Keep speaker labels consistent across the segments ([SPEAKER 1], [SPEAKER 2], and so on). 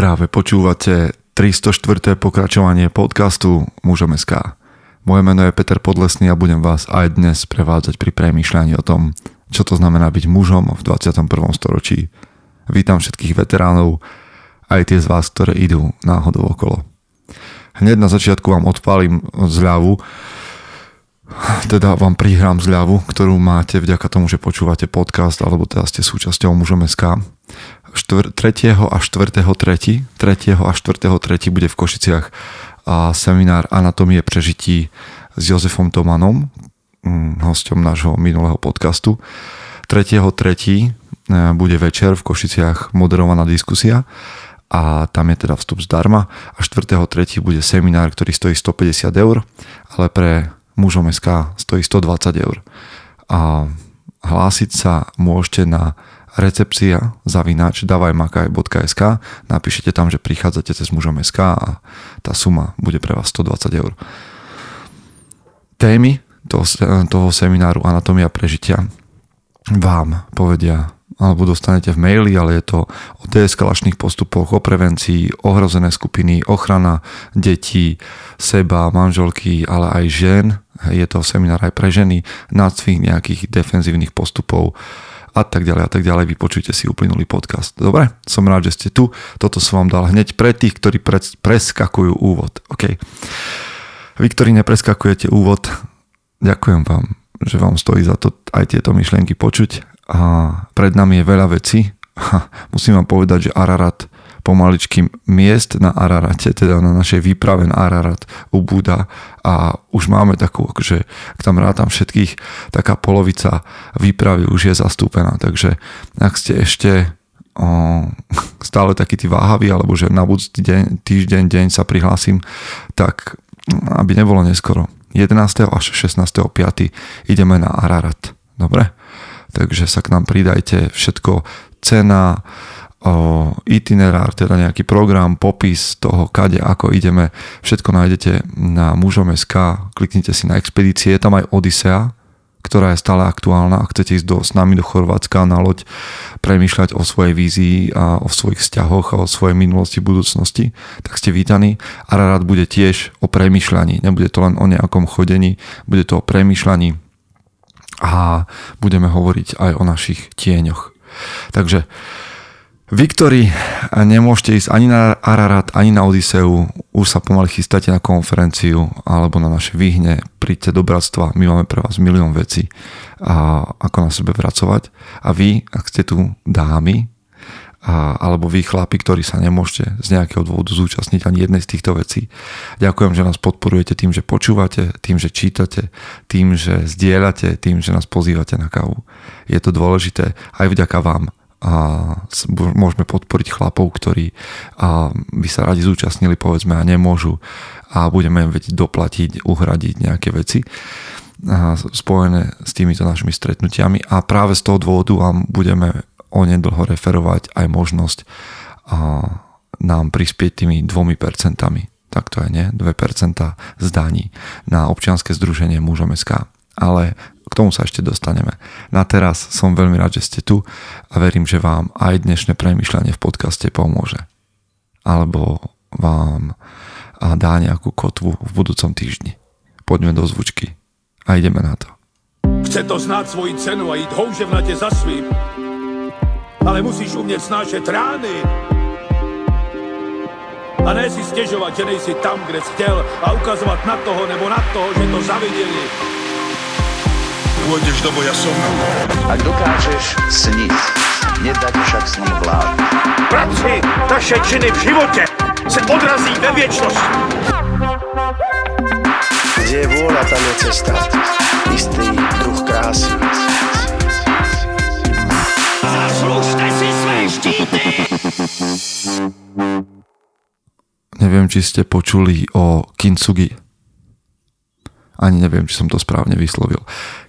[SPEAKER 1] Práve počúvate 304. pokračovanie podcastu Mužom Moje meno je Peter Podlesný a budem vás aj dnes prevádzať pri premýšľaní o tom, čo to znamená byť mužom v 21. storočí. Vítam všetkých veteránov, aj tie z vás, ktoré idú náhodou okolo. Hneď na začiatku vám odpálim zľavu, teda vám prihrám zľavu, ktorú máte vďaka tomu, že počúvate podcast alebo teda ste súčasťou mužom.sk 4, 3. a 4. 3. 3. a 4. 3. bude v Košiciach a seminár Anatomie prežití s Jozefom Tomanom, mm, hosťom nášho minulého podcastu. 3. 3. E, bude večer v Košiciach moderovaná diskusia a tam je teda vstup zdarma a 4.3. bude seminár, ktorý stojí 150 eur, ale pre mužom SK stojí 120 eur. A hlásiť sa môžete na recepcia zavinač davajmakaj.sk napíšete tam, že prichádzate cez mužom SK a tá suma bude pre vás 120 eur. Témy toho, toho semináru Anatomia prežitia vám povedia alebo dostanete v maili, ale je to o deeskalačných postupoch, o prevencii, ohrozené skupiny, ochrana detí, seba, manželky, ale aj žien. Je to seminár aj pre ženy, nácvik nejakých defenzívnych postupov a tak ďalej a tak ďalej. Vypočujte si uplynulý podcast. Dobre, som rád, že ste tu. Toto som vám dal hneď pre tých, ktorí preskakujú úvod. OK. Vy, ktorí nepreskakujete úvod, ďakujem vám, že vám stojí za to aj tieto myšlienky počuť a pred nami je veľa vecí. Musím vám povedať, že Ararat pomaličky miest na Ararate, teda na našej výprave na Ararat ubúda a už máme takú, že ak tam rátam všetkých, taká polovica výpravy už je zastúpená, takže ak ste ešte o, stále taký tí váhaví, alebo že na budúci deň, týždeň, deň sa prihlásim, tak aby nebolo neskoro. 11. až 16. 5. ideme na Ararat. Dobre? takže sa k nám pridajte, všetko cena, itinerár, teda nejaký program, popis toho, kade, ako ideme, všetko nájdete na mužom.sk, kliknite si na expedície, je tam aj Odisea, ktorá je stále aktuálna. Ak chcete ísť do, s nami do Chorvátska na loď, premýšľať o svojej vízii a o svojich vzťahoch a o svojej minulosti, budúcnosti, tak ste vítaní. Ararat bude tiež o premýšľaní. Nebude to len o nejakom chodení, bude to o premýšľaní, a budeme hovoriť aj o našich tieňoch. Takže vy, ktorí nemôžete ísť ani na Ararat, ani na Odiseu, už sa pomaly chystáte na konferenciu alebo na naše výhne, príďte do bratstva, my máme pre vás milión vecí, a ako na sebe pracovať. A vy, ak ste tu dámy, a, alebo vy chlapi, ktorí sa nemôžete z nejakého dôvodu zúčastniť ani jednej z týchto vecí. Ďakujem, že nás podporujete tým, že počúvate, tým, že čítate, tým, že zdieľate, tým, že nás pozývate na kávu. Je to dôležité aj vďaka vám a môžeme podporiť chlapov, ktorí by sa radi zúčastnili, povedzme, a nemôžu a budeme im vedieť doplatiť, uhradiť nejaké veci spojené s týmito našimi stretnutiami a práve z toho dôvodu vám budeme onedlho referovať aj možnosť nám prispieť tými dvomi percentami. Tak to je, nie? 2% zdaní na občianske združenie mužom SK. Ale k tomu sa ešte dostaneme. Na teraz som veľmi rád, že ste tu a verím, že vám aj dnešné premyšľanie v podcaste pomôže. Alebo vám dá nejakú kotvu v budúcom týždni. Poďme do zvučky a ideme na to. Chce to znáť svoji cenu a ísť houževnate za svým ale musíš umět snášet rány. A ne si stěžovat, že nejsi tam, kde jsi chtěl a ukazovat na toho nebo na toho, že to zaviděli. Pôjdeš do boja som. Ak dokážeš sniť, nedať však sní vlád. Práci, taše činy v živote se odrazí ve věčnosti. Kde je vôľa, tam je cesta. Istý druh krásy. Zaslužte si své štíty! Neviem, či ste počuli o kintsugi. Ani neviem, či som to správne vyslovil.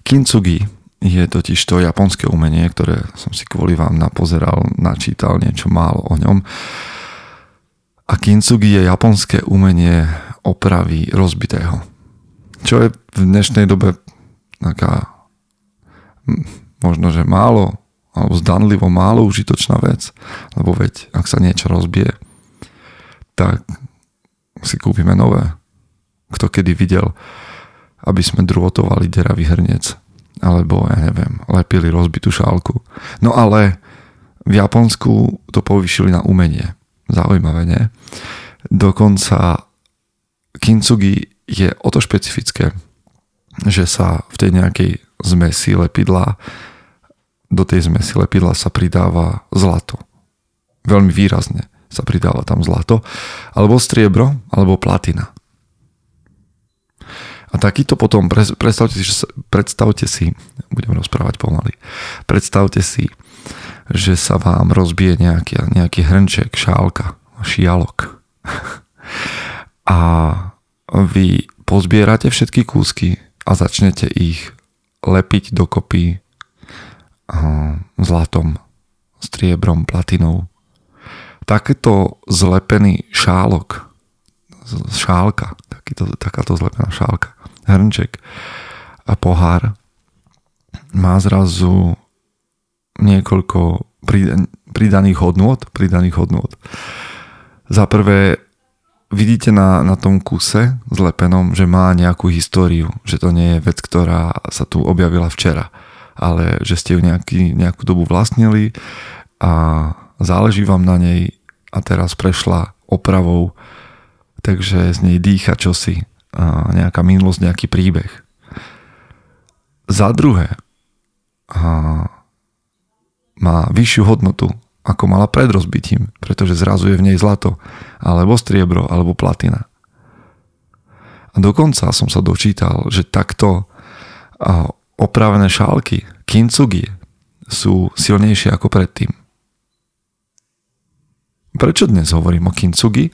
[SPEAKER 1] Kintsugi je totiž to japonské umenie, ktoré som si kvôli vám napozeral, načítal niečo málo o ňom. A kintsugi je japonské umenie opravy rozbitého. Čo je v dnešnej dobe taká možno, že málo alebo zdanlivo málo užitočná vec, lebo veď ak sa niečo rozbije, tak si kúpime nové. Kto kedy videl, aby sme druhotovali deravý hrniec alebo, ja neviem, lepili rozbitú šálku. No ale v Japonsku to povýšili na umenie. Zaujímavé, nie? Dokonca kintsugi je o to špecifické, že sa v tej nejakej zmesi lepidla do tej zmesi lepidla sa pridáva zlato. Veľmi výrazne sa pridáva tam zlato, alebo striebro, alebo platina. A takýto potom, predstavte si, predstavte si, budem rozprávať pomaly, predstavte si, že sa vám rozbije nejaký, nejaký hrnček, šálka, šialok. A vy pozbierate všetky kúsky a začnete ich lepiť dokopy zlatom, striebrom, platinou. Takéto zlepený šálok, šálka, takýto, takáto zlepená šálka, hrnček a pohár má zrazu niekoľko pridaných hodnôt, pridaných hodnôt. Za prvé, vidíte na, na tom kuse zlepenom, že má nejakú históriu, že to nie je vec, ktorá sa tu objavila včera, ale že ste ju nejaký, nejakú dobu vlastnili a záleží vám na nej a teraz prešla opravou, takže z nej dýcha čosi, nejaká minulosť, nejaký príbeh. Za druhé, má vyššiu hodnotu, ako mala pred rozbitím, pretože zrazu je v nej zlato, alebo striebro, alebo platina. A dokonca som sa dočítal, že takto opravené šálky, kintsugi, sú silnejšie ako predtým. Prečo dnes hovorím o kintsugi?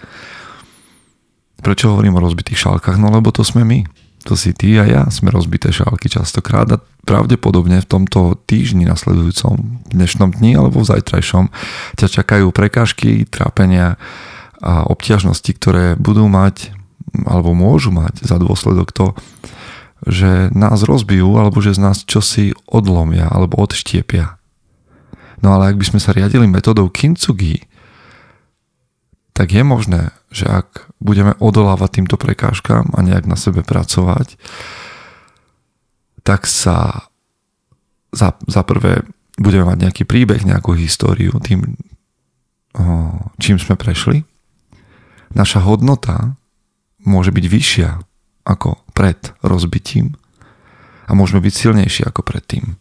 [SPEAKER 1] Prečo hovorím o rozbitých šálkach? No lebo to sme my. To si ty a ja sme rozbité šálky častokrát a pravdepodobne v tomto týždni nasledujúcom, dnešnom dni alebo v zajtrajšom ťa čakajú prekážky, trápenia a obťažnosti, ktoré budú mať alebo môžu mať za dôsledok to, že nás rozbijú alebo že z nás čosi odlomia alebo odštiepia. No ale ak by sme sa riadili metodou kintsugi, tak je možné, že ak budeme odolávať týmto prekážkam a nejak na sebe pracovať, tak sa za, za prvé budeme mať nejaký príbeh, nejakú históriu tým, čím sme prešli. Naša hodnota môže byť vyššia ako pred rozbitím a môžeme byť silnejší ako predtým.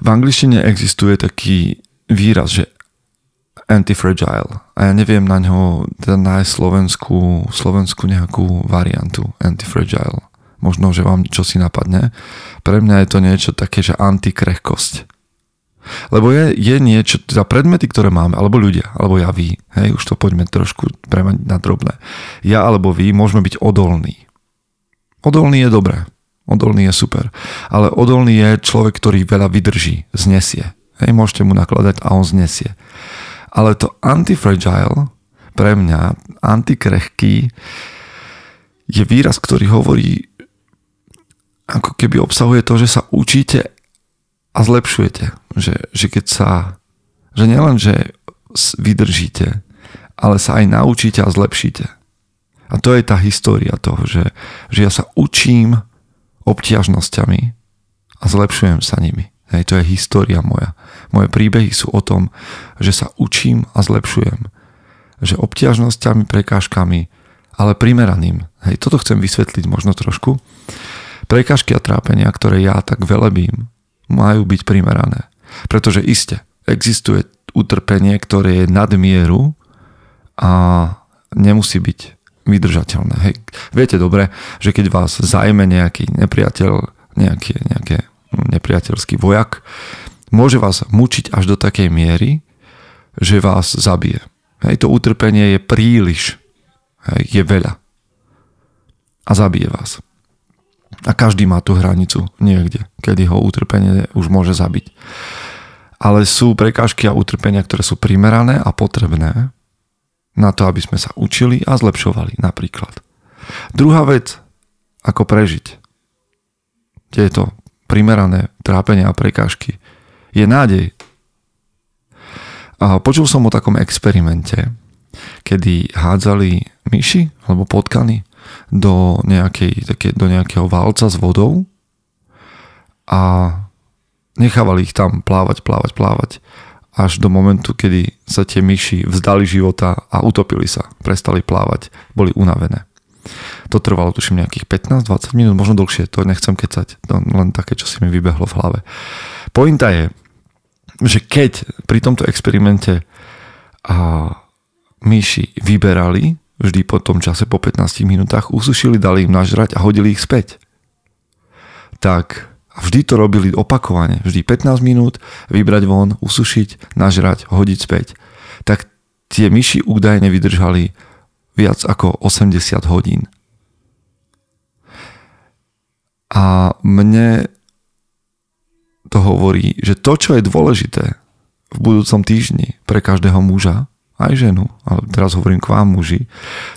[SPEAKER 1] V angličtine existuje taký výraz, že antifragile. A ja neviem na ňo teda nájsť slovenskú, slovenskú nejakú variantu antifragile. Možno, že vám čo si napadne. Pre mňa je to niečo také, že antikrehkosť. Lebo je, je niečo, teda predmety, ktoré máme, alebo ľudia, alebo ja, vy, hej, už to poďme trošku premať na drobné. Ja alebo vy môžeme byť odolní. Odolný je dobré, odolný je super, ale odolný je človek, ktorý veľa vydrží, znesie. Hej, môžete mu nakladať a on znesie. Ale to antifragile pre mňa, antikrehký, je výraz, ktorý hovorí, ako keby obsahuje to, že sa učíte a zlepšujete. Že, že keď sa, že nielen, že vydržíte, ale sa aj naučíte a zlepšíte. A to je tá história toho, že, že ja sa učím obťažnosťami a zlepšujem sa nimi. Hej, to je história moja. Moje príbehy sú o tom, že sa učím a zlepšujem. Že obťažnosťami, prekážkami, ale primeraným. Hej, toto chcem vysvetliť možno trošku. Prekážky a trápenia, ktoré ja tak velebím, majú byť primerané. Pretože iste, existuje utrpenie, ktoré je nadmieru a nemusí byť vydržateľné. Hej. Viete dobre, že keď vás zajme nejaký nepriateľ, nejaké, nejaké nepriateľský vojak, môže vás mučiť až do takej miery, že vás zabije. Hej, to utrpenie je príliš, hej, je veľa. A zabije vás. A každý má tú hranicu niekde, kedy ho utrpenie už môže zabiť. Ale sú prekážky a utrpenia, ktoré sú primerané a potrebné na to, aby sme sa učili a zlepšovali napríklad. Druhá vec, ako prežiť tieto primerané trápenia a prekážky, je nádej. A počul som o takom experimente, kedy hádzali myši alebo potkany do, nejakej, také, do nejakého válca s vodou a nechávali ich tam plávať, plávať, plávať až do momentu, kedy sa tie myši vzdali života a utopili sa, prestali plávať, boli unavené. To trvalo tuším nejakých 15-20 minút, možno dlhšie, to nechcem kecať, to len také, čo si mi vybehlo v hlave. Pointa je, že keď pri tomto experimente a myši vyberali vždy po tom čase, po 15 minútach, usušili, dali im nažrať a hodili ich späť. Tak vždy to robili opakovane. Vždy 15 minút, vybrať von, usušiť, nažrať, hodiť späť. Tak tie myši údajne vydržali viac ako 80 hodín. A mne to hovorí, že to, čo je dôležité v budúcom týždni pre každého muža, aj ženu, ale teraz hovorím k vám muži,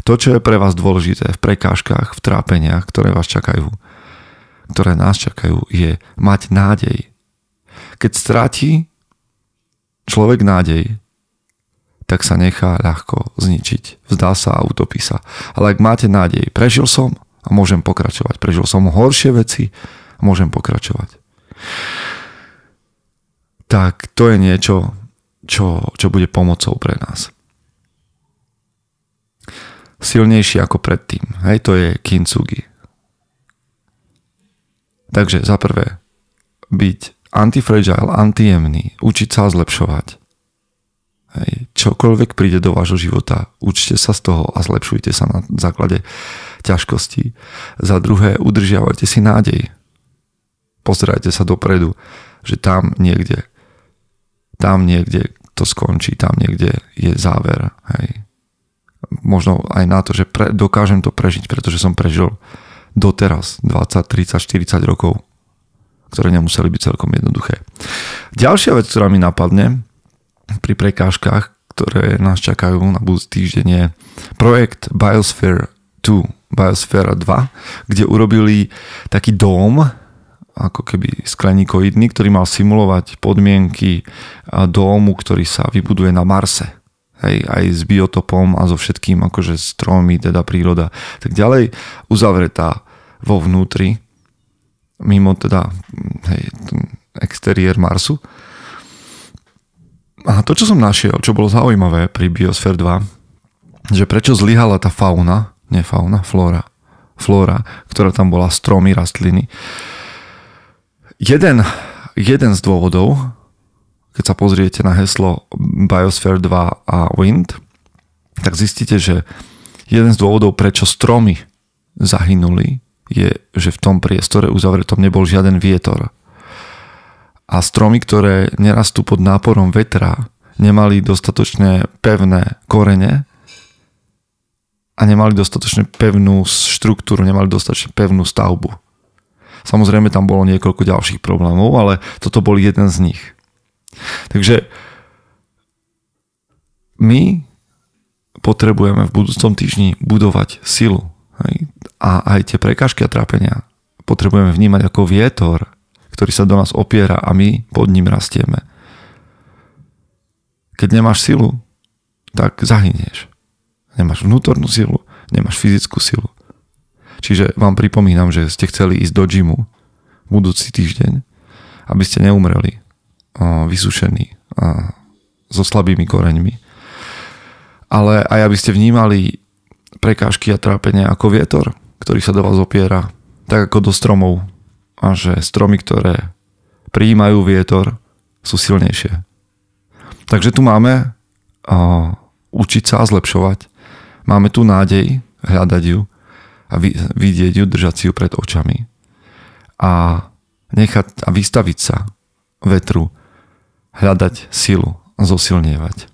[SPEAKER 1] to, čo je pre vás dôležité v prekážkach, v trápeniach, ktoré vás čakajú, ktoré nás čakajú, je mať nádej. Keď stráti človek nádej, tak sa nechá ľahko zničiť. Vzdá sa a utopí sa. Ale ak máte nádej, prežil som a môžem pokračovať. Prežil som horšie veci a môžem pokračovať tak to je niečo, čo, čo bude pomocou pre nás. Silnejší ako predtým. Hej, to je kintsugi. Takže za prvé, byť antifragile, antijemný, učiť sa zlepšovať. Hej, čokoľvek príde do vášho života, učte sa z toho a zlepšujte sa na základe ťažkostí. Za druhé, udržiavajte si nádej. Pozerajte sa dopredu, že tam niekde tam niekde to skončí, tam niekde je záver. Hej. Možno aj na to, že pre, dokážem to prežiť, pretože som prežil doteraz 20, 30, 40 rokov, ktoré nemuseli byť celkom jednoduché. Ďalšia vec, ktorá mi napadne pri prekážkach, ktoré nás čakajú na budúci týždeň je projekt Biosphere 2, Biosphere 2, kde urobili taký dóm, ako keby skleníkoidný, ktorý mal simulovať podmienky domu, ktorý sa vybuduje na Marse. Hej, aj s biotopom a so všetkým, akože stromy, teda príroda. Tak ďalej uzavretá vo vnútri, mimo teda hej, exteriér Marsu. A to, čo som našiel, čo bolo zaujímavé pri Biosphere 2, že prečo zlyhala tá fauna, nie fauna, flóra, flóra, ktorá tam bola, stromy, rastliny, Jeden, jeden z dôvodov, keď sa pozriete na heslo Biosphere 2 a Wind, tak zistíte, že jeden z dôvodov, prečo stromy zahynuli, je, že v tom priestore uzavretom nebol žiaden vietor. A stromy, ktoré nerastú pod náporom vetra, nemali dostatočne pevné korene a nemali dostatočne pevnú štruktúru, nemali dostatočne pevnú stavbu. Samozrejme tam bolo niekoľko ďalších problémov, ale toto bol jeden z nich. Takže my potrebujeme v budúcom týždni budovať silu. A aj tie prekážky a trápenia potrebujeme vnímať ako vietor, ktorý sa do nás opiera a my pod ním rastieme. Keď nemáš silu, tak zahynieš. Nemáš vnútornú silu, nemáš fyzickú silu. Čiže vám pripomínam, že ste chceli ísť do gymu budúci týždeň, aby ste neumreli vysušení so slabými koreňmi. Ale aj aby ste vnímali prekážky a trápenia ako vietor, ktorý sa do vás opiera, tak ako do stromov. A že stromy, ktoré prijímajú vietor, sú silnejšie. Takže tu máme učiť sa a zlepšovať. Máme tu nádej, hľadať ju a vidieť ju, držať si ju pred očami a nechať a vystaviť sa vetru, hľadať silu, zosilnievať.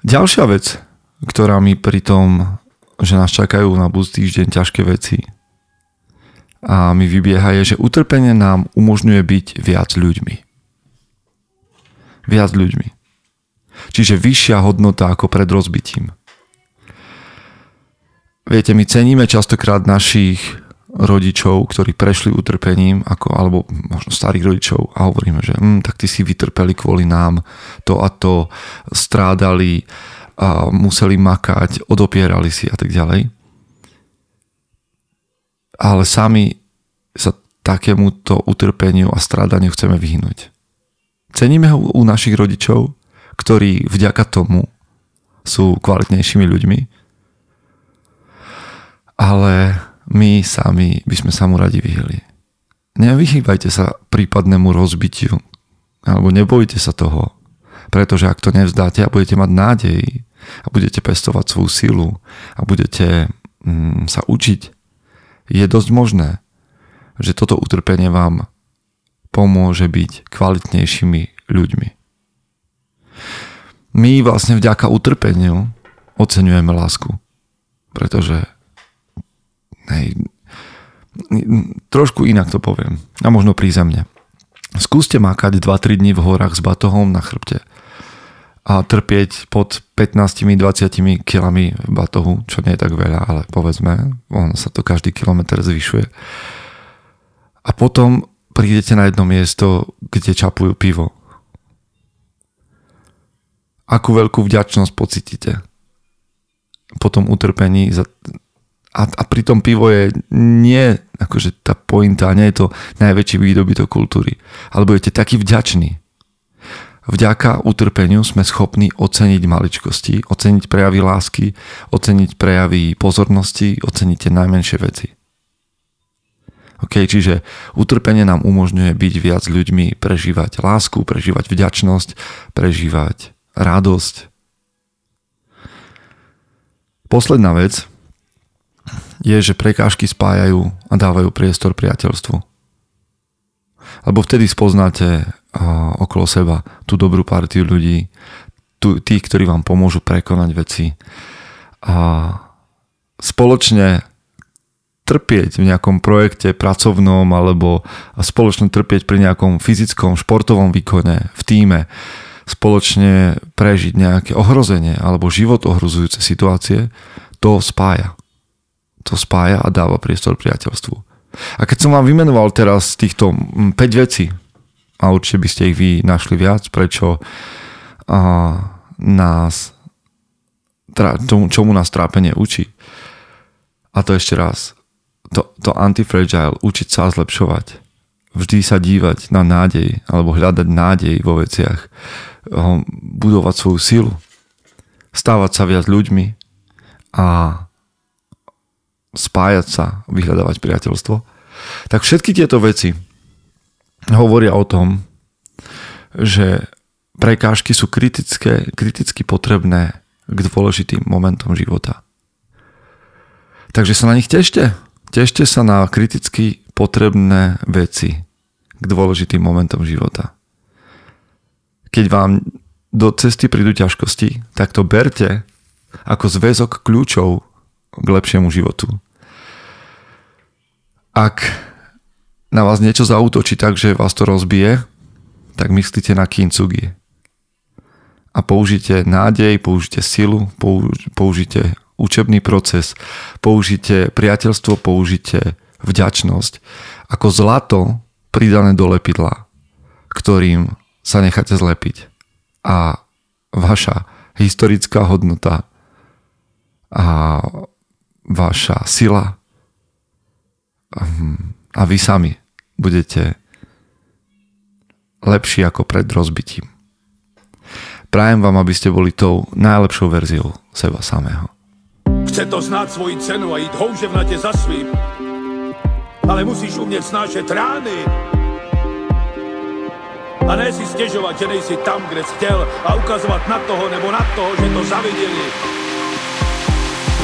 [SPEAKER 1] Ďalšia vec, ktorá mi pri tom, že nás čakajú na budúci týždeň ťažké veci a mi vybieha je, že utrpenie nám umožňuje byť viac ľuďmi. Viac ľuďmi. Čiže vyššia hodnota ako pred rozbitím. Viete, my ceníme častokrát našich rodičov, ktorí prešli utrpením, ako, alebo možno starých rodičov a hovoríme, že hm, tak ty si vytrpeli kvôli nám, to a to, strádali a museli makať, odopierali si a tak ďalej. Ale sami sa takémuto utrpeniu a strádaniu chceme vyhnúť. Ceníme ho u našich rodičov, ktorí vďaka tomu sú kvalitnejšími ľuďmi, ale my sami by sme sa mu radi vyhli. Nevyhýbajte sa prípadnému rozbitiu, alebo nebojte sa toho, pretože ak to nevzdáte a budete mať nádej a budete pestovať svoju silu a budete mm, sa učiť, je dosť možné, že toto utrpenie vám pomôže byť kvalitnejšími ľuďmi. My vlastne vďaka utrpeniu oceňujeme lásku, pretože hej, trošku inak to poviem a možno prízemne. Skúste makať 2-3 dní v horách s batohom na chrbte a trpieť pod 15-20 kilami batohu, čo nie je tak veľa, ale povedzme, on sa to každý kilometr zvyšuje. A potom prídete na jedno miesto, kde čapujú pivo. Akú veľkú vďačnosť pocitíte po tom utrpení za, a, a pritom pivo je nie akože tá pointa, nie je to najväčší výdobytok kultúry. Ale budete taký vďační, Vďaka utrpeniu sme schopní oceniť maličkosti, oceniť prejavy lásky, oceniť prejavy pozornosti, oceniť tie najmenšie veci. OK, čiže utrpenie nám umožňuje byť viac ľuďmi, prežívať lásku, prežívať vďačnosť, prežívať radosť. Posledná vec je, že prekážky spájajú a dávajú priestor priateľstvu. Lebo vtedy spoznáte okolo seba tú dobrú partiu ľudí, tú, tých, ktorí vám pomôžu prekonať veci a spoločne trpieť v nejakom projekte pracovnom alebo spoločne trpieť pri nejakom fyzickom, športovom výkone v týme, spoločne prežiť nejaké ohrozenie alebo život ohrozujúce situácie, to spája. To spája a dáva priestor priateľstvu. A keď som vám vymenoval teraz týchto 5 vecí, a určite by ste ich vy našli viac, prečo a, nás tomu, čomu nás trápenie učí. A to ešte raz. To, to antifragile, učiť sa zlepšovať. Vždy sa dívať na nádej, alebo hľadať nádej vo veciach. Budovať svoju silu. Stávať sa viac ľuďmi a spájať sa, vyhľadávať priateľstvo. Tak všetky tieto veci hovoria o tom, že prekážky sú kritické, kriticky potrebné k dôležitým momentom života. Takže sa na nich tešte. Tešte sa na kriticky potrebné veci k dôležitým momentom života. Keď vám do cesty prídu ťažkosti, tak to berte ako zväzok kľúčov k lepšiemu životu. Ak na vás niečo zautočí tak, že vás to rozbije, tak myslíte na kintsugi. A použite nádej, použite silu, použite učebný proces, použite priateľstvo, použite vďačnosť ako zlato pridané do lepidla, ktorým sa necháte zlepiť. A vaša historická hodnota a vaša sila a vy sami budete lepší ako pred rozbitím. Prajem vám, aby ste boli tou najlepšou verziou seba samého.
[SPEAKER 2] Chce to znát svoji cenu a jít houževnatě za svým. Ale musíš umět snášet rány. A ne si stěžovat, že nejsi tam, kde jsi chtěl a ukazovat na toho nebo na toho, že to zaviděli